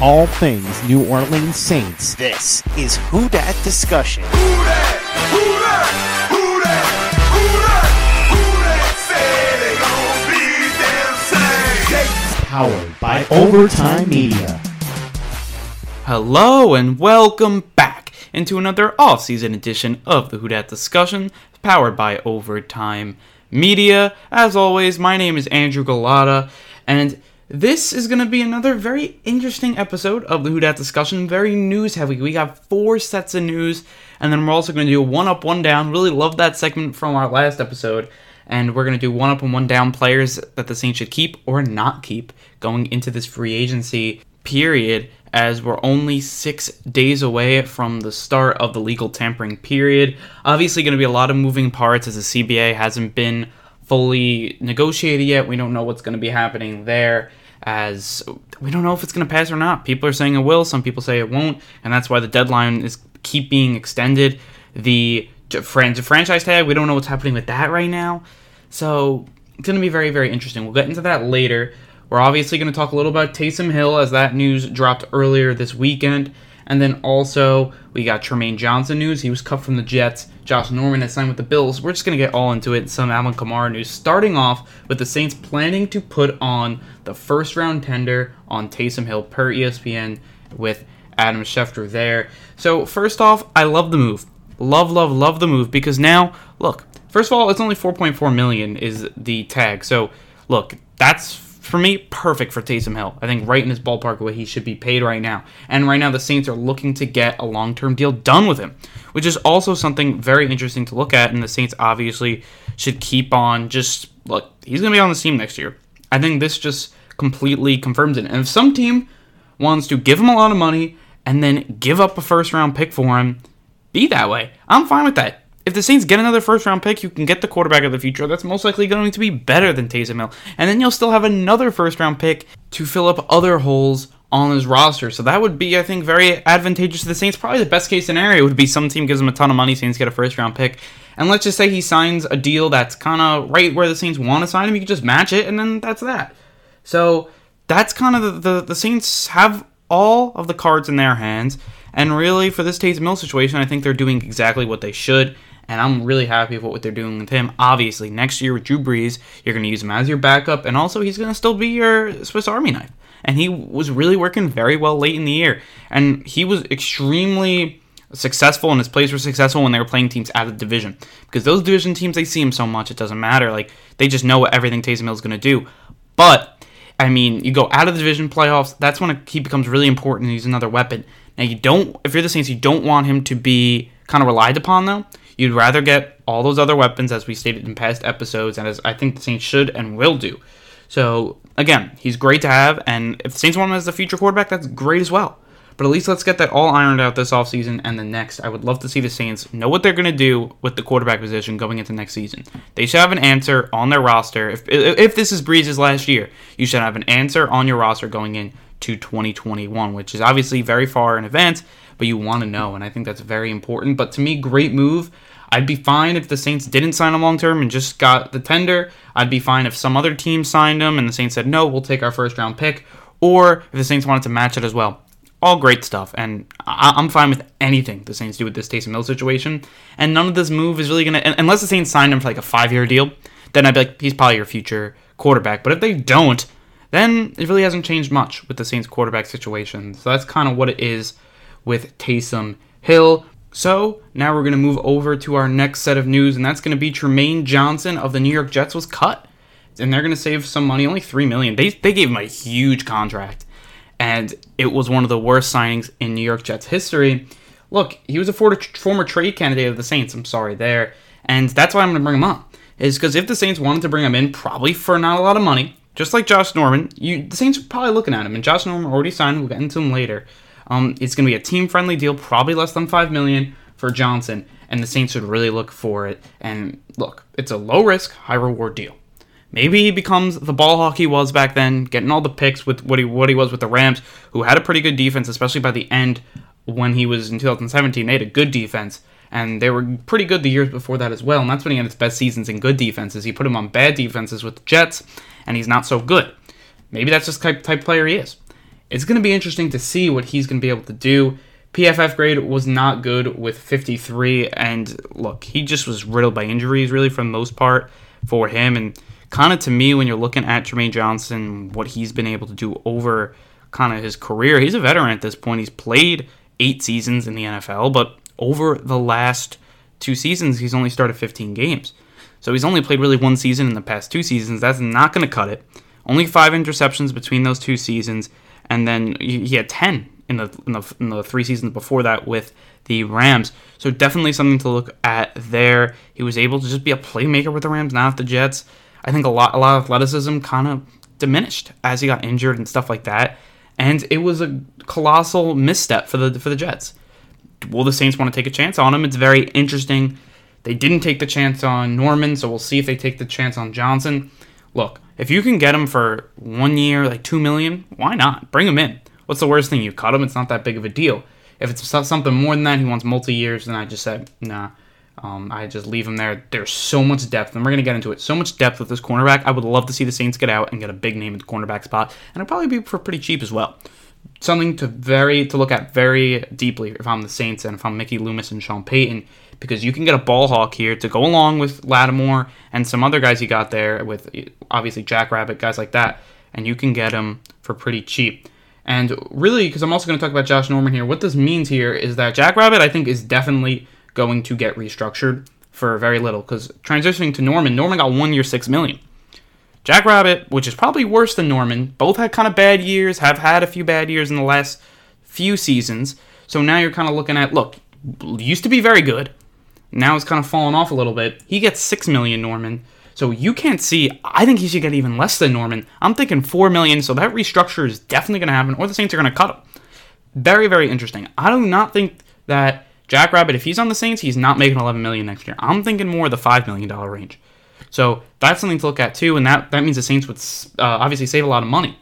all things New Orleans Saints. This is Who Dat Discussion. Powered by Overtime Media. Hello and welcome back into another off-season edition of the Who Dat Discussion, powered by Overtime Media. As always, my name is Andrew Galata, and this is going to be another very interesting episode of the Who Discussion. Very news heavy. We got four sets of news, and then we're also going to do a one up, one down. Really love that segment from our last episode. And we're going to do one up and one down players that the Saints should keep or not keep going into this free agency period, as we're only six days away from the start of the legal tampering period. Obviously, going to be a lot of moving parts as the CBA hasn't been fully negotiated yet. We don't know what's going to be happening there as we don't know if it's going to pass or not. People are saying it will, some people say it won't, and that's why the deadline is keep being extended. The franchise tag, we don't know what's happening with that right now. So it's going to be very, very interesting. We'll get into that later. We're obviously going to talk a little about Taysom Hill as that news dropped earlier this weekend. And then also, we got Trumaine Johnson news. He was cut from the Jets. Josh Norman has signed with the Bills. We're just going to get all into it. Some Alvin Kamara news. Starting off with the Saints planning to put on the first round tender on Taysom Hill per ESPN with Adam Schefter there. So, first off, I love the move. Love, love, love the move because now, look, first of all, it's only 4.4 million is the tag. So, look, that's for me perfect for Taysom Hill. I think right in his ballpark where he should be paid right now. And right now, the Saints are looking to get a long term deal done with him, which is also something very interesting to look at. And the Saints obviously should keep on just look, he's going to be on the team next year. I think this just completely confirms it. And if some team wants to give him a lot of money and then give up a first round pick for him, be that way. I'm fine with that. If the Saints get another first round pick, you can get the quarterback of the future. That's most likely going to be better than Taysom Hill. And then you'll still have another first round pick to fill up other holes on his roster. So that would be, I think, very advantageous to the Saints. Probably the best case scenario would be some team gives him a ton of money, Saints get a first round pick. And let's just say he signs a deal that's kind of right where the Saints want to sign him. You can just match it, and then that's that. So that's kind of the, the, the Saints have all of the cards in their hands. And really, for this Taysom Hill situation, I think they're doing exactly what they should. And I'm really happy with what they're doing with him. Obviously, next year with Drew Brees, you're going to use him as your backup, and also he's going to still be your Swiss Army knife. And he was really working very well late in the year. And he was extremely successful, and his plays were successful when they were playing teams out of division. Because those division teams, they see him so much, it doesn't matter. Like, they just know what everything Taysom Hill is going to do. But, I mean, you go out of the division playoffs, that's when he becomes really important he's another weapon. Now, you don't, if you're the Saints, you don't want him to be kind of relied upon, though. You'd rather get all those other weapons, as we stated in past episodes, and as I think the Saints should and will do. So, again, he's great to have, and if the Saints want him as the future quarterback, that's great as well. But at least let's get that all ironed out this offseason and the next. I would love to see the Saints know what they're going to do with the quarterback position going into next season. They should have an answer on their roster. If, if this is Brees's last year, you should have an answer on your roster going in to 2021, which is obviously very far in advance, but you want to know, and I think that's very important. But to me, great move. I'd be fine if the Saints didn't sign him long term and just got the tender. I'd be fine if some other team signed him and the Saints said, no, we'll take our first round pick. Or if the Saints wanted to match it as well. All great stuff. And I- am fine with anything the Saints do with this Taysom Hill situation. And none of this move is really going to, unless the Saints signed him for like a five year deal, then I'd be like, he's probably your future quarterback. But if they don't, then it really hasn't changed much with the Saints quarterback situation. So that's kind of what it is with Taysom Hill. So now we're going to move over to our next set of news, and that's going to be Trumaine Johnson of the New York Jets was cut, and they're going to save some money, only three million. They they gave him a huge contract, and it was one of the worst signings in New York Jets history. Look, he was a former trade candidate of the Saints. I'm sorry there, and that's why I'm going to bring him up. Is because if the Saints wanted to bring him in, probably for not a lot of money, just like Josh Norman, you the Saints are probably looking at him, and Josh Norman already signed. We'll get into him later. Um, it's going to be a team-friendly deal, probably less than five million for Johnson, and the Saints would really look for it. And look, it's a low-risk, high-reward deal. Maybe he becomes the ball hawk he was back then, getting all the picks with what he what he was with the Rams, who had a pretty good defense, especially by the end when he was in 2017. They had a good defense, and they were pretty good the years before that as well. And that's when he had his best seasons in good defenses. He put him on bad defenses with the Jets, and he's not so good. Maybe that's just type type player he is. it's going to be interesting to see what he's going to be able to do. PFF grade was not good with 53, and look, he just was riddled by injuries really for the most part for him. And kind of to me, when you're looking at Trumaine Johnson, what he's been able to do over kind of his career, he's a veteran at this point. He's played eight seasons in the NFL, but over the last two seasons, he's only started 15 games. So he's only played really one season in the past two seasons. That's not going to cut it. Only five interceptions between those two seasons, and then he had 10 in the, in the in the three seasons before that with the Rams. So definitely something to look at there. He was able to just be a playmaker with the Rams, not the Jets. I think a lot a lot of athleticism kind of diminished as he got injured and stuff like that. And it was a colossal misstep for the for the Jets. Will the Saints want to take a chance on him? It's very interesting. They didn't take the chance on Norman, so we'll see if they take the chance on Johnson. Look, if you can get him for one year, like two million, why not? Bring him in. What's the worst thing? You cut him. It's not that big of a deal. If it's something more than that, he wants multi years, then I just said nah. Um, I just leave him there. There's so much depth, and we're gonna get into it. So much depth with this cornerback. I would love to see the Saints get out and get a big name at the cornerback spot, and it'd probably be for pretty cheap as well. Something to very to look at very deeply if I'm the Saints and if I'm Mickey Loomis and Sean Payton, because you can get a ball hawk here to go along with Lattimore and some other guys you got there with obviously Jack Rabbit guys like that, and you can get them for pretty cheap. And really, because I'm also going to talk about Josh Norman here, what this means here is that Jack Rabbit, I think, is definitely going to get restructured for very little. Because transitioning to Norman, Norman got one year, six million. Jack Rabbit, which is probably worse than Norman, both had kind of bad years, have had a few bad years in the last few seasons. So now you're kind of looking at, look, used to be very good. Now it's kind of fallen off a little bit. He gets six million, Norman. So you can't see. I think he should get even less than Norman. I'm thinking four million. So that restructure is definitely going to happen, or the Saints are going to cut him. Very, very interesting. I do not think that Jack Rabbit, if he's on the Saints, he's not making 11 million next year. I'm thinking more of the five million dollar range. So that's something to look at too, and that that means the Saints would uh, obviously save a lot of money.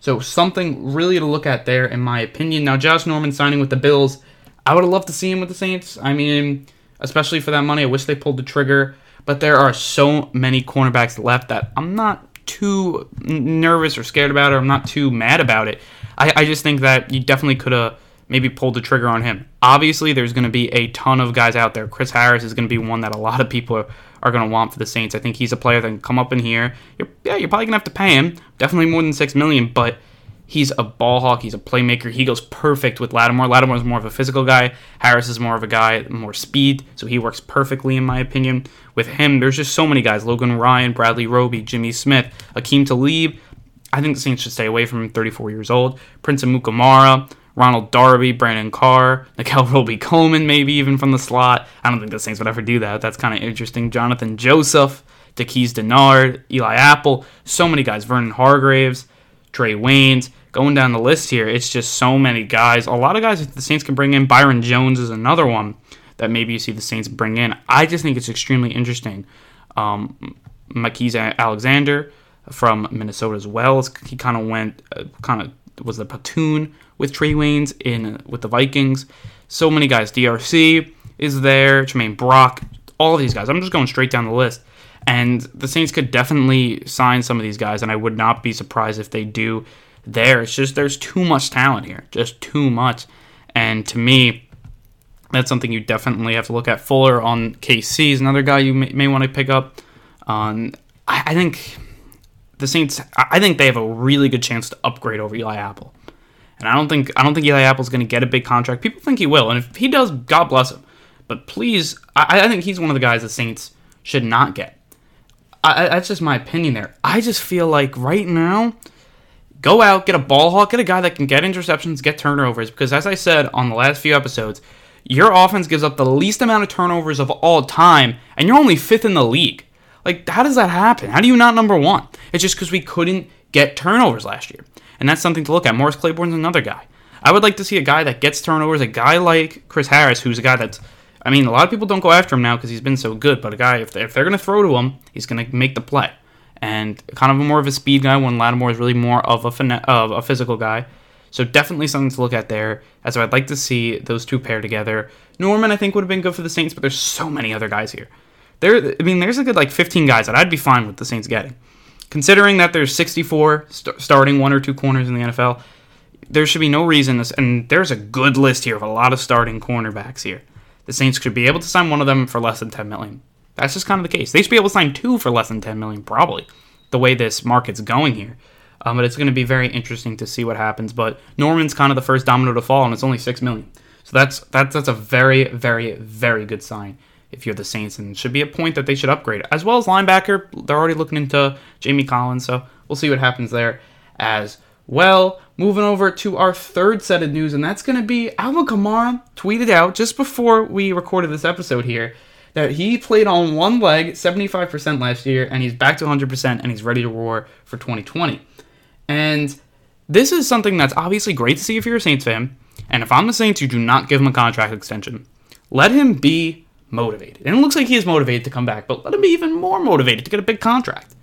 So something really to look at there, in my opinion. Now, Josh Norman signing with the Bills, I would have loved to see him with the Saints. I mean, especially for that money, I wish they pulled the trigger but there are so many cornerbacks left that I'm not too nervous or scared about it. Or I'm not too mad about it. I, I just think that you definitely could have maybe pulled the trigger on him. Obviously, there's going to be a ton of guys out there. Chris Harris is going to be one that a lot of people are, are going to want for the Saints. I think he's a player that can come up in here. You're, yeah, you're probably going to have to pay him. Definitely more than six million, but He's a ball hawk. He's a playmaker. He goes perfect with Lattimore. Lattimore is more of a physical guy. Harris is more of a guy, more speed. So he works perfectly, in my opinion. With him, there's just so many guys Logan Ryan, Bradley Roby, Jimmy Smith, Aqib Talib. I think the Saints should stay away from him, 34 years old. Prince Amukamara, Ronald Darby, Brandon Carr, Nickell Robey-Coleman, maybe even from the slot. I don't think the Saints would ever do that. That's kind of interesting. Jonathan Joseph, Darqueze Dennard, Eli Apple, so many guys. Vernon Hargreaves, Trae Waynes going down the list here, it's just so many guys. A lot of guys that the Saints can bring in. Byron Jones is another one that maybe you see the Saints bring in. I just think it's extremely interesting. Um, Alexander from Minnesota as well. He kind of went, uh, kind of was the platoon with Trae Waynes in with the Vikings. So many guys. DRC is there. Tramaine Brock. All these guys. I'm just going straight down the list. And the Saints could definitely sign some of these guys, and I would not be surprised if they do there. It's just there's too much talent here, just too much. And to me, that's something you definitely have to look at. Fuller on KC is another guy you may, may want to pick up. Um, I, I, think the Saints. I think they have a really good chance to upgrade over Eli Apple. And I don't think I don't think Eli Apple's going to get a big contract. People think he will, and if he does, God bless him. But please, I, I think he's one of the guys the Saints should not get. I, that's just my opinion there. I just feel like right now go out, get a ball hawk, get a guy that can get interceptions, get turnovers. Because as I said on the last few episodes, your offense gives up the least amount of turnovers of all time, and you're only fifth in the league. Like, how does that happen? How do you not number one? It's just because we couldn't get turnovers last year. And that's something to look at. Morris Claiborne's another guy. I would like to see a guy that gets turnovers, a guy like Chris Harris, who's a guy that's I mean, a lot of people don't go after him now because he's been so good. But a guy, if they're, if they're going to throw to him, he's going to make the play and kind of more of a speed guy when Lattimore is really more of a fin- of a physical guy. So definitely something to look at there. As I'd like to see those two pair together. Norman I think would have been good for the Saints, but there's so many other guys here. There, I mean, there's a good like 15 guys that I'd be fine with the Saints getting, considering that there's 64 st- starting one or two corners in the NFL. there should be no reason this, and there's a good list here of a lot of starting cornerbacks here. The Saints should be able to sign one of them for less than 10 million. That's just kind of the case. They should be able to sign two for less than 10 million, probably, the way this market's going here. Um, but it's going to be very interesting to see what happens. But Norman's kind of the first domino to fall, and it's only six million. So that's that's that's a very very very good sign if you're the Saints, and should be a point that they should upgrade as well as linebacker. They're already looking into Jamie Collins, so we'll see what happens there as well. Moving over to our third set of news, and that's going to be Alvin Kamara tweeted out just before we recorded this episode here that he played on one leg 75% last year and he's back to 100% and he's ready to roar for 2020. And this is something that's obviously great to see if you're a Saints fan. And if I'm the Saints, you do not give him a contract extension. Let him be motivated. And it looks like he is motivated to come back, but let him be even more motivated to get a big contract.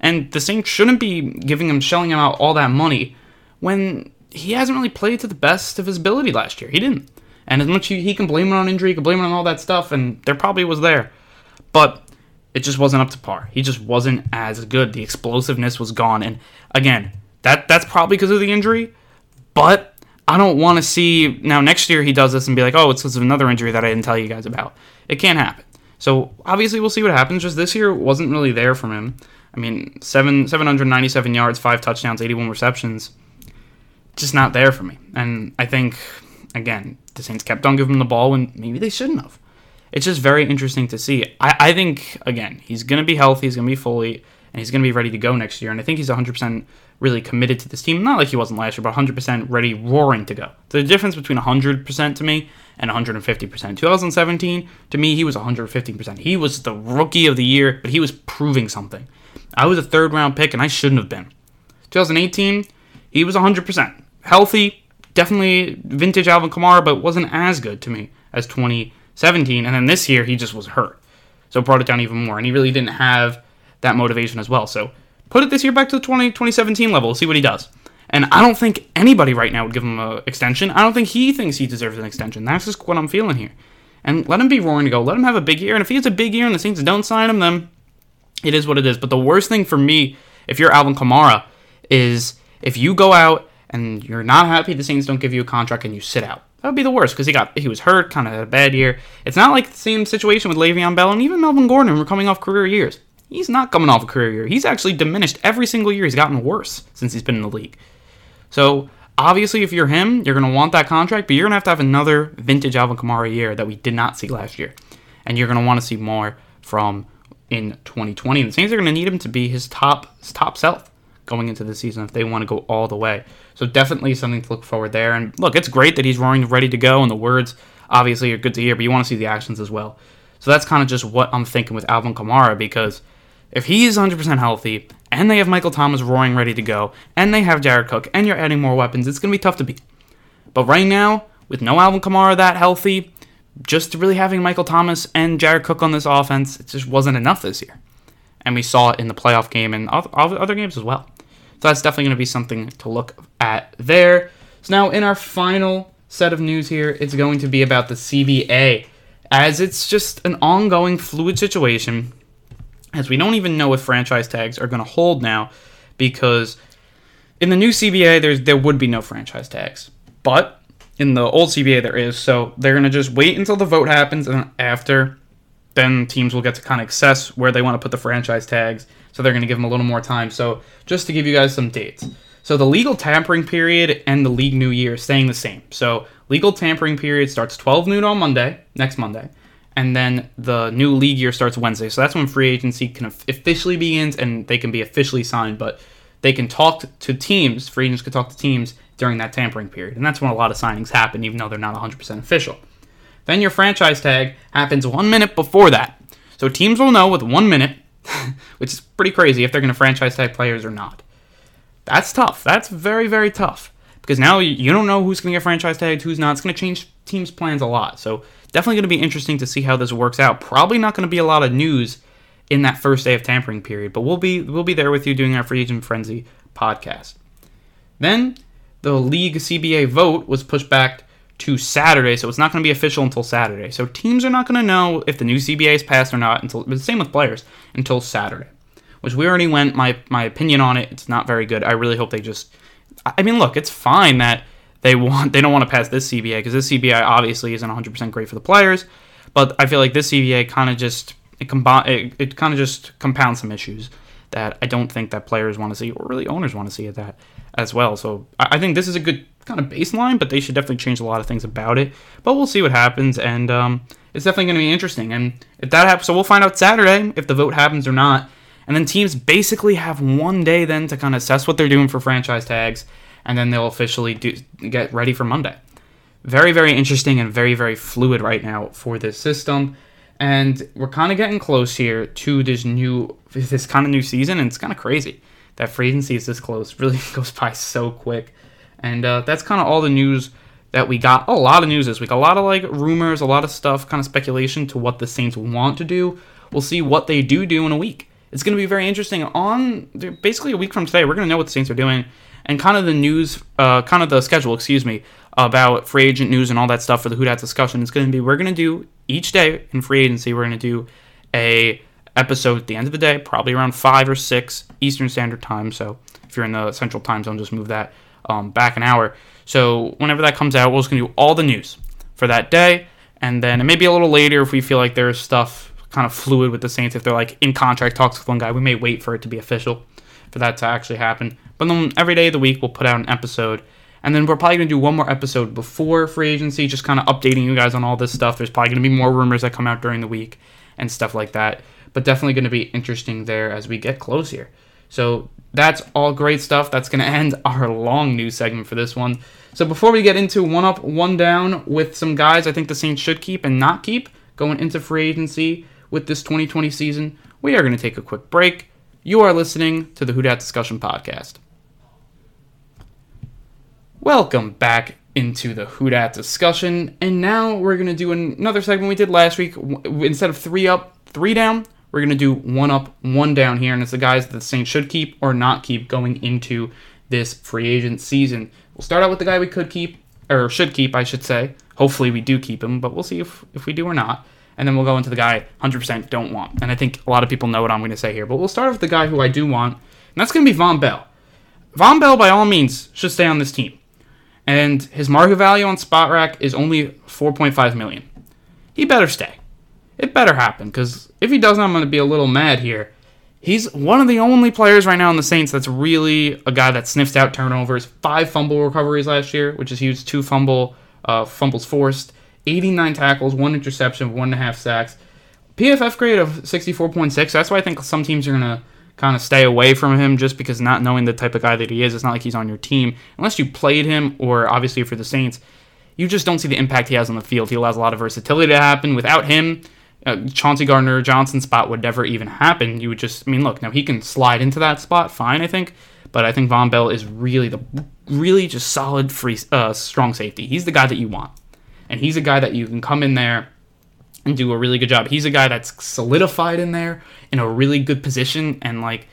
And the Saints shouldn't be giving him, shelling him out all that money when he hasn't really played to the best of his ability last year. He didn't. And as much he, he can blame it on injury, he can blame it on all that stuff, and there probably was there. But it just wasn't up to par. He just wasn't as good. The explosiveness was gone. And again, that that's probably because of the injury, but I don't want to see now next year he does this and be like, oh, it's because of another injury that I didn't tell you guys about. It can't happen. So obviously we'll see what happens. Just this year wasn't really there from him. I mean, seven seven hundred ninety seven yards, five touchdowns, eighty one receptions. Just not there for me. And I think again, the Saints kept on giving him the ball when maybe they shouldn't have. It's just very interesting to see. I, I think again, he's gonna be healthy, he's gonna be fully and he's gonna be ready to go next year. And I think he's hundred percent really committed to this team. Not like he wasn't last year, but 100% ready, roaring to go. The difference between 100% to me and 150%. 2017, to me, he was 115%. He was the rookie of the year, but he was proving something. I was a third round pick, and I shouldn't have been. 2018, he was 100%. Healthy, definitely vintage Alvin Kamara, but wasn't as good to me as 2017. And then this year, he just was hurt. So brought it down even more. And he really didn't have that motivation as well. So Put it this year back to the 20, 2017 level. See what he does. And I don't think anybody right now would give him an extension. I don't think he thinks he deserves an extension. That's just what I'm feeling here. And let him be roaring to go. Let him have a big year. And if he has a big year and the Saints don't sign him, then it is what it is. But the worst thing for me, if you're Alvin Kamara, is if you go out and you're not happy the Saints don't give you a contract and you sit out. That would be the worst because he got he was hurt, kind of had a bad year. It's not like the same situation with Le'Veon Bell and even Melvin Gordon. We're coming off career years. He's not coming off a career year. He's actually diminished every single year. He's gotten worse since he's been in the league. So obviously, if you're him, you're going to want that contract, but you're going to have to have another vintage Alvin Kamara year that we did not see last year, and you're going to want to see more from in 2020. And the Saints are going to need him to be his top his top self going into the season if they want to go all the way. So definitely something to look forward there. And look, it's great that he's roaring ready to go, and the words obviously are good to hear, but you want to see the actions as well. So that's kind of just what I'm thinking with Alvin Kamara because if he is 100% healthy, and they have Michael Thomas roaring ready to go, and they have Jared Cook, and you're adding more weapons, it's going to be tough to beat. But right now, with no Alvin Kamara that healthy, just really having Michael Thomas and Jared Cook on this offense, it just wasn't enough this year. And we saw it in the playoff game and other games as well. So that's definitely going to be something to look at there. So now in our final set of news here, it's going to be about the CBA, as it's just an ongoing fluid situation as we don't even know if franchise tags are going to hold now because in the new CBA there's there would be no franchise tags. But in the old CBA there is. So they're going to just wait until the vote happens and after then teams will get to kind of assess where they want to put the franchise tags. So they're going to give them a little more time. So just to give you guys some dates. So the legal tampering period and the league new year staying the same. So legal tampering period starts 12 noon on Monday, next Monday and then the new league year starts Wednesday. So that's when free agency can officially begins and they can be officially signed. But they can talk to teams, free agents can talk to teams during that tampering period. And that's when a lot of signings happen, even though they're not 100% official. Then your franchise tag happens one minute before that. So teams will know with one minute, which is pretty crazy if they're going to franchise tag players or not. That's tough. That's very, very tough. Because now you don't know who's going to get franchise tagged, who's not. It's going to change teams' plans a lot. So definitely going to be interesting to see how this works out. Probably not going to be a lot of news in that first day of tampering period, but we'll be we'll be there with you doing our free agent frenzy podcast. Then the league CBA vote was pushed back to Saturday, so it's not going to be official until Saturday. So teams are not going to know if the new CBA is passed or not until the same with players until Saturday. Which we already went my my opinion on it. It's not very good. I really hope they just I mean, look, it's fine that they want they don't want to pass this CBA because this CBA obviously isn't 100% great for the players, but I feel like this CBA kind of just it, combi- it, it kind of just compounds some issues that I don't think that players want to see or really owners want to see at that as well. So I, I think this is a good kind of baseline, but they should definitely change a lot of things about it. But we'll see what happens, and um, it's definitely going to be interesting. And if that happens, so we'll find out Saturday if the vote happens or not. And then teams basically have one day then to kind of assess what they're doing for franchise tags, and then they'll officially do, get ready for Monday. Very, very interesting and very, very fluid right now for this system. And we're kind of getting close here to this new, this kind of new season, and it's kind of crazy that free agency is this close. Really goes by so quick. And uh, that's kind of all the news that we got. A lot of news this week. A lot of like rumors, a lot of stuff, kind of speculation to what the Saints want to do. We'll see what they do do in a week. It's going to be very interesting. On basically a week from today, we're going to know what the Saints are doing and kind of the news, uh, kind of the schedule, excuse me, about free agent news and all that stuff for the Who Dat discussion. It's going to be we're going to do each day in free agency. We're going to do a episode at the end of the day, probably around five or six Eastern Standard Time. So if you're in the Central Time Zone, just move that um, back an hour. So whenever that comes out, we're just gonna do all the news for that day, and then maybe a little later if we feel like there's stuff kind of fluid with the Saints. If they're like in contract talks with one guy, we may wait for it to be official for that to actually happen. But then every day of the week, we'll put out an episode. And then we're probably going to do one more episode before free agency, just kind of updating you guys on all this stuff. There's probably going to be more rumors that come out during the week and stuff like that. But definitely going to be interesting there as we get close here. So that's all great stuff. That's going to end our long news segment for this one. So before we get into one up, one down with some guys I think the Saints should keep and not keep going into free agency with this 2020 season, we are going to take a quick break. You are listening to the Who Dat Discussion Podcast. Welcome back into the Who Dat discussion, and now we're going to do another segment we did last week. Instead of three up, three down, we're going to do one up, one down here, and it's the guys that the Saints should keep or not keep going into this free agent season. We'll start out with the guy we could keep, or should keep, I should say. Hopefully we do keep him, but we'll see if, if we do or not. And then we'll go into the guy 100% don't want. And I think a lot of people know what I'm going to say here, but we'll start with the guy who I do want, and that's going to be Vonn Bell. Vonn Bell, by all means, should stay on this team. And his market value on Spotrac is only 4.5 million. He better stay. It better happen, because if he doesn't, I'm going to be a little mad here. He's one of the only players right now in the Saints that's really a guy that sniffs out turnovers. Five fumble recoveries last year, which is huge. Two fumble uh, fumbles forced, 89 tackles, one interception, one and a half sacks. PFF grade of 64.6. That's why I think some teams are gonna kind of stay away from him just because not knowing the type of guy that he is. It's not like he's on your team unless you played him or obviously for the Saints. You just don't see the impact he has on the field. He allows a lot of versatility to happen. Without him, uh, Chauncey Gardner Johnson spot would never even happen. You would just, I mean, look, now he can slide into that spot fine, I think, but I think Vonn Bell is really the really just solid free, uh, strong safety. He's the guy that you want, and he's a guy that you can come in there and do a really good job. He's a guy that's solidified in there in a really good position, and like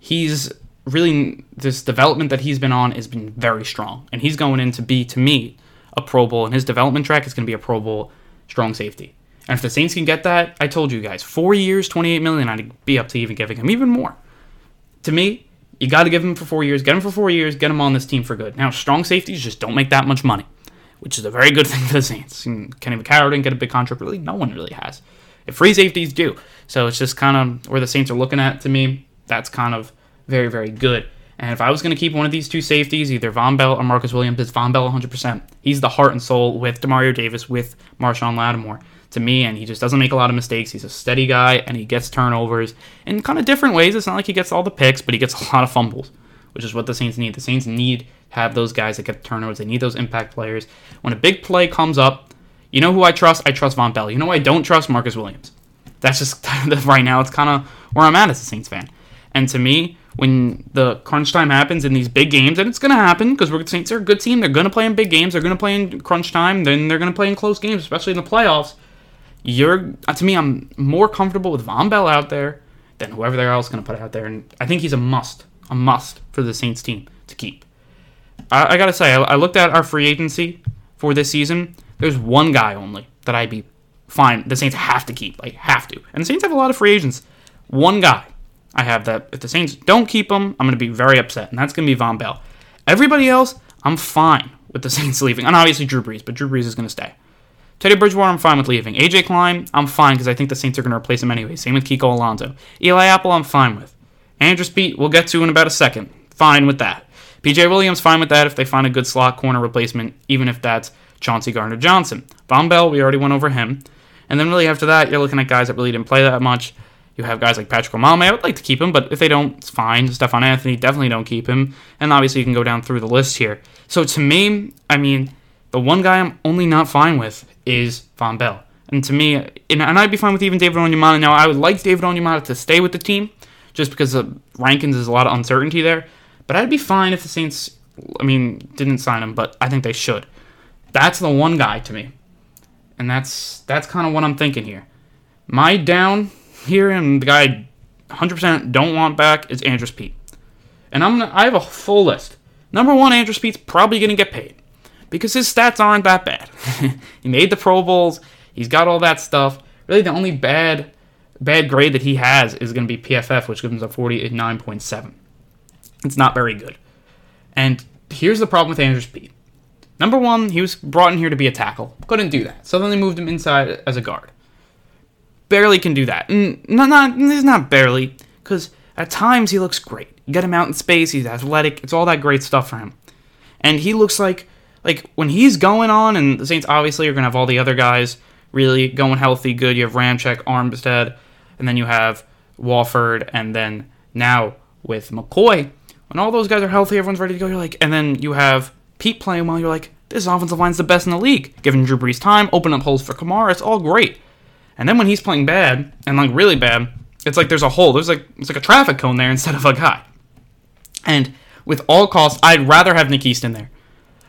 he's really this development that he's been on has been very strong, and he's going in to be to me a Pro Bowl, and his development track is going to be a Pro Bowl strong safety. And if the Saints can get that, I told you guys, four years, 28 million, I'd be up to even giving him even more. To me, you got to give him for four years, get him for four years, get him on this team for good. Now, strong safeties just don't make that much money, which is a very good thing for the Saints. And Kenny Vaccaro didn't get a big contract, really, no one really has. If free safeties do. So it's just kind of where the Saints are looking at to me. That's kind of very, very good. And if I was going to keep one of these two safeties, either Vonn Bell or Marcus Williams, it's Vonn Bell 100%. He's the heart and soul with Demario Davis, with Marshon Lattimore to me, and he just doesn't make a lot of mistakes. He's a steady guy, and he gets turnovers in kind of different ways. It's not like he gets all the picks, but he gets a lot of fumbles, which is what the Saints need. The Saints need have those guys that get turnovers. They need those impact players. When a big play comes up, you know who I trust? I trust Vonn Bell. You know I don't trust? Marcus Williams. That's just right now. It's kind of where I'm at as a Saints fan. And to me, when the crunch time happens in these big games, and it's going to happen because the Saints are a good team. They're going to play in big games. They're going to play in crunch time. Then they're going to play in close games, especially in the playoffs you're uh, to me, I'm more comfortable with Vonn Bell out there than whoever they're else going to put out there, and I think he's a must, a must for the Saints team to keep. I, I gotta say, I, I looked at our free agency for this season. There's one guy only that I'd be fine. The Saints have to keep, like have to, and the Saints have a lot of free agents. One guy I have that if the Saints don't keep him, I'm to be very upset, and that's to be Vonn Bell. Everybody else, I'm fine with the Saints leaving. And obviously Drew Brees, but Drew Brees is to stay. Teddy Bridgewater, I'm fine with leaving. AJ Klein, I'm fine because I think the Saints are going to replace him anyway. Same with Kiko Alonso. Eli Apple, I'm fine with. Andrus Peat, we'll get to in about a second. Fine with that. PJ Williams, fine with that if they find a good slot corner replacement, even if that's Chauncey Gardner Johnson. Vonn Bell, we already went over him. And then really after that, you're looking at guys that really didn't play that much. You have guys like Patrick Omameh. I would like to keep him, but if they don't, it's fine. Stephone Anthony, definitely don't keep him. And obviously, you can go down through the list here. So to me, I mean, the one guy I'm only not fine with is Vonn Bell. And to me, and, I'd be fine with even David Onyemata. Now, I would like David Onyemata to stay with the team, just because of Rankins is a lot of uncertainty there. But I'd be fine if the Saints, I mean, didn't sign him, but I think they should. That's the one guy to me. And that's that's kind of what I'm thinking here. My down here and the guy 100% don't want back is Andrus Peat. And I'm gonna, I have a full list. Number one, Andrus Peat's probably going to get paid because his stats aren't that bad. he made the Pro Bowls. He's got all that stuff. Really, the only bad bad grade that he has is going to be PFF, which gives him a 49.7. It's not very good. And here's the problem with Andrus Peat. Number one, he was brought in here to be a tackle. Couldn't do that. So then they moved him inside as a guard. Barely can do that. Not, not, it's not barely, because at times he looks great. You get him out in space, he's athletic, it's all that great stuff for him. And he looks like, like when he's going on, and the Saints obviously are going to have all the other guys really going healthy, good. You have Ramczyk, Armstead, and then you have Warford, and then now with McCoy, when all those guys are healthy, everyone's ready to go. You're like, and then you have Peat playing well. You're like, this offensive line's the best in the league. Giving Drew Brees time, open up holes for Kamara, it's all great. And then when he's playing bad and like really bad, it's like there's a hole. There's like it's like a traffic cone there instead of a guy. And with all costs, I'd rather have Nick Easton there.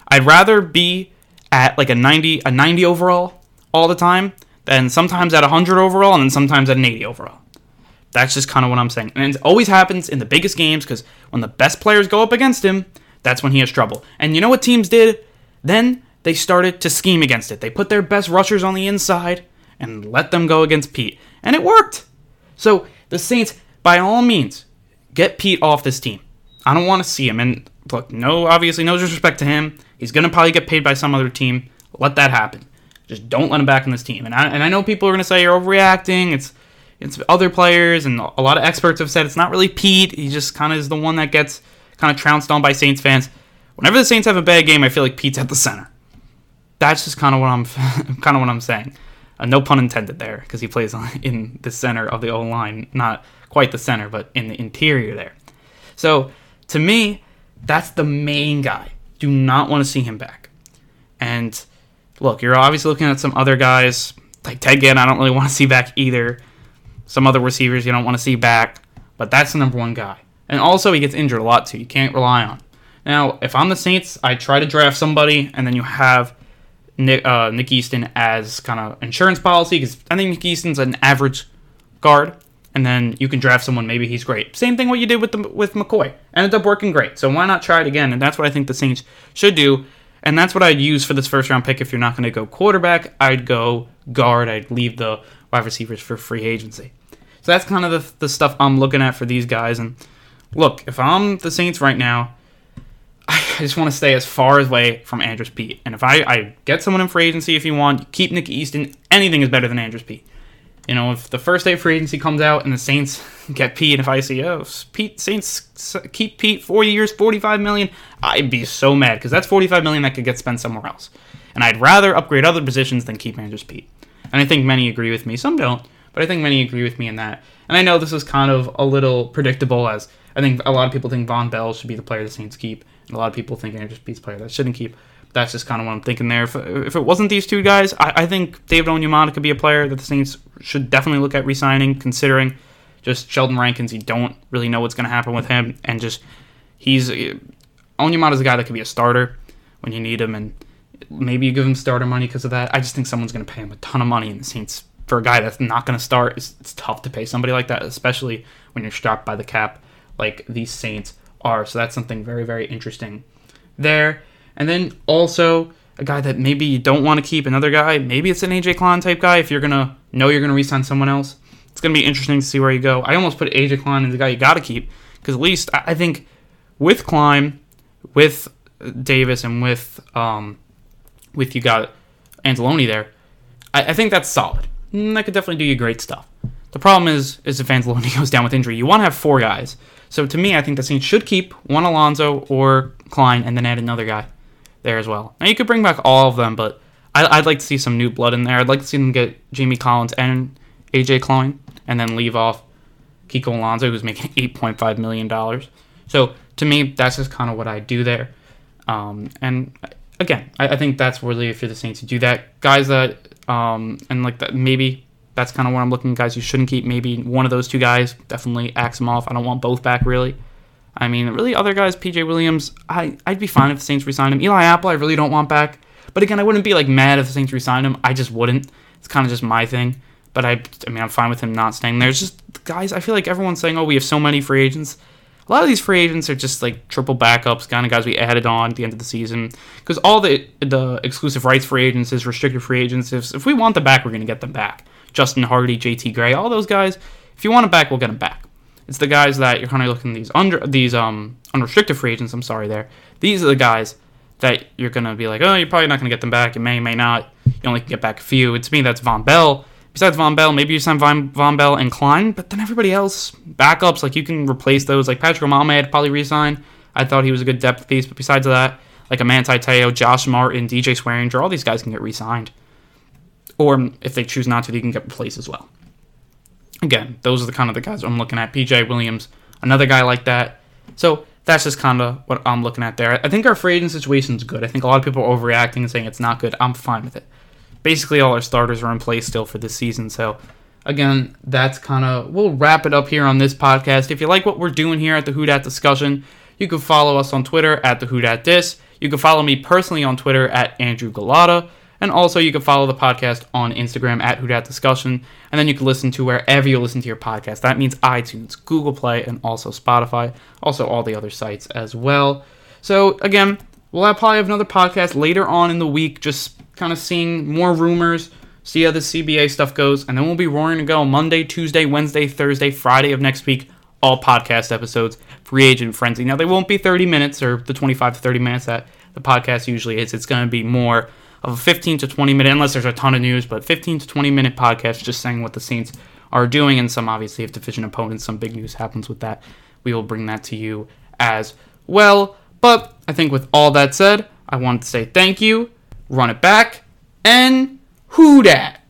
I'd rather be at like a 90 a 90 overall all the time than sometimes at 100 overall and then sometimes at an 80 overall. That's just kind of what I'm saying. And it always happens in the biggest games because when the best players go up against him, that's when he has trouble. And you know what teams did? Then they started to scheme against it. They put their best rushers on the inside and let them go against Peat. And it worked. So the Saints, by all means, get Peat off this team. I don't want to see him. And look, no, obviously, no disrespect to him. He's going to probably get paid by some other team. Let that happen. Just don't let him back in this team. And I, and I know people are going to say you're overreacting. It's it's other players, and a lot of experts have said it's not really Peat. He just kind of is the one that gets kind of trounced on by Saints fans. Whenever the Saints have a bad game, I feel like Peat's at the center. That's just kind of what I'm kind of what I'm saying. Uh, no pun intended there, because he plays in the center of the O line, not quite the center, but in the interior there. So to me, that's the main guy. Do not want to see him back. And look, you're obviously looking at some other guys like Ted Ginn. I don't really want to see back either. Some other receivers you don't want to see back, but that's the number one guy. And also, he gets injured a lot too. You can't rely on. Now, if I'm the Saints, I try to draft somebody, and then you have Nick, uh, Nick Easton as kind of insurance policy because I think Nick Easton's an average guard, and then you can draft someone. Maybe he's great. Same thing what you did with the, with McCoy. Ended up working great. So why not try it again? And that's what I think the Saints should do. And that's what I'd use for this first round pick. If you're not going to go quarterback, I'd go guard. I'd leave the wide receivers for free agency. So that's kind of the, the stuff I'm looking at for these guys. And look, if I'm the Saints right now, I just want to stay as far away from Andrus Peat. And if I, I get someone in free agency, if you want, keep Nick Easton. Anything is better than Andrus Peat. You know, if the first day of free agency comes out and the Saints get Peat, and if I see, oh, Peat Saints keep Peat four years, forty-five million, I'd be so mad because that's forty-five million that could get spent somewhere else. And I'd rather upgrade other positions than keep Andrus Peat. And I think many agree with me. Some don't but I think many agree with me in that. And I know this is kind of a little predictable, as I think a lot of people think Vonn Bell should be the player the Saints keep, and a lot of people think Andrus Peat's player that shouldn't keep. That's just kind of what I'm thinking there. If, if it wasn't these two guys, I, I think David Onyemata could be a player that the Saints should definitely look at re-signing, considering just Sheldon Rankins. You don't really know what's going to happen with him, and just he's Onyemata's a guy that could be a starter when you need him, and maybe you give him starter money because of that. I just think someone's going to pay him a ton of money, and the Saints for a guy that's not going to start, it's, it's tough to pay somebody like that, especially when you're strapped by the cap like these Saints are. So that's something very, very interesting there. And then also a guy that maybe you don't want to keep, another guy, maybe it's an AJ Klein type guy if you're going to know you're going to re-sign someone else. It's going to be interesting to see where you go. I almost put AJ Klein as the guy you got to keep because at least I think with Klein, with Davis and with um, with you got Anzalone there, I, I think that's solid. Mm, that could definitely do you great stuff. The problem is, is if Anzalone goes down with injury, you want to have four guys. So to me, I think the Saints should keep one Alonso or Klein and then add another guy there as well. Now you could bring back all of them, but I, would like to see some new blood in there. I'd like to see them get Jamie Collins and AJ Klein, and then leave off Kiko Alonso, who's making $8.5 million. So to me, that's just kind of what I do there. Um, and again, I, I, think that's really for the Saints to do that. Guys that, um, and like that, maybe that's kind of what I'm looking at. Guys you shouldn't keep. Maybe one of those two guys, definitely axe them off. I don't want both back, really. I mean, really, other guys, PJ Williams, I, I'd be fine if the Saints resigned him. Eli Apple, I really don't want back. But again, I wouldn't be like mad if the Saints resigned him. I just wouldn't. It's kind of just my thing. But I, I mean, I'm fine with him not staying there. It's just guys. I feel like everyone's saying, "Oh, we have so many free agents." A lot of these free agents are just like triple backups, kind of guys we added on at the end of the season. Because all the the exclusive rights free agents is restricted free agents. If, if we want them back, we're gonna get them back. Justin Hardy, JT Gray, all those guys. If you want them back, we'll get them back. It's the guys that you're kind of looking these under these um unrestricted free agents. I'm sorry, there. These are the guys that you're gonna be like, oh, you're probably not gonna get them back. You may, may not. You only can get back a few. It's me. That's Vonn Bell. Besides Vonn Bell, maybe you sign Von, Vonn Bell and Klein, but then everybody else backups like you can replace those. Like Patrick I'd probably resign. I thought he was a good depth piece, but besides that, like a Manti Te'o, Josh Martin, DJ Swearinger, all these guys can get re-signed. Or if they choose not to, they can get replaced as well. Again, those are the kind of the guys I'm looking at. PJ Williams, another guy like that. So that's just kind of what I'm looking at there. I think our free agent situation is good. I think a lot of people are overreacting and saying it's not good. I'm fine with it. Basically, all our starters are in place still for this season. So, again, that's kind of we'll wrap it up here on this podcast. If you like what we're doing here at the Who Dat discussion, you can follow us on Twitter at the Who Dat Dis. You can follow me personally on Twitter at Andrew Galata. And also, you can follow the podcast on Instagram at Who Discussion. And then you can listen to wherever you listen to your podcast. That means iTunes, Google Play, and also Spotify. Also, all the other sites as well. So, again, we'll have probably have another podcast later on in the week, just kind of seeing more rumors, see how the CBA stuff goes. And then we'll be roaring to go Monday, Tuesday, Wednesday, Thursday, Friday of next week. All podcast episodes, free agent frenzy. Now, they won't be 30 minutes or the 25 to 30 minutes that the podcast usually is. It's going to be more of a 15 to 20 minute, unless there's a ton of news, but 15 to 20 minute podcast just saying what the Saints are doing. And some obviously if division opponents, some big news happens with that. We will bring that to you as well. But I think with all that said, I want to say thank you, run it back, and who dat?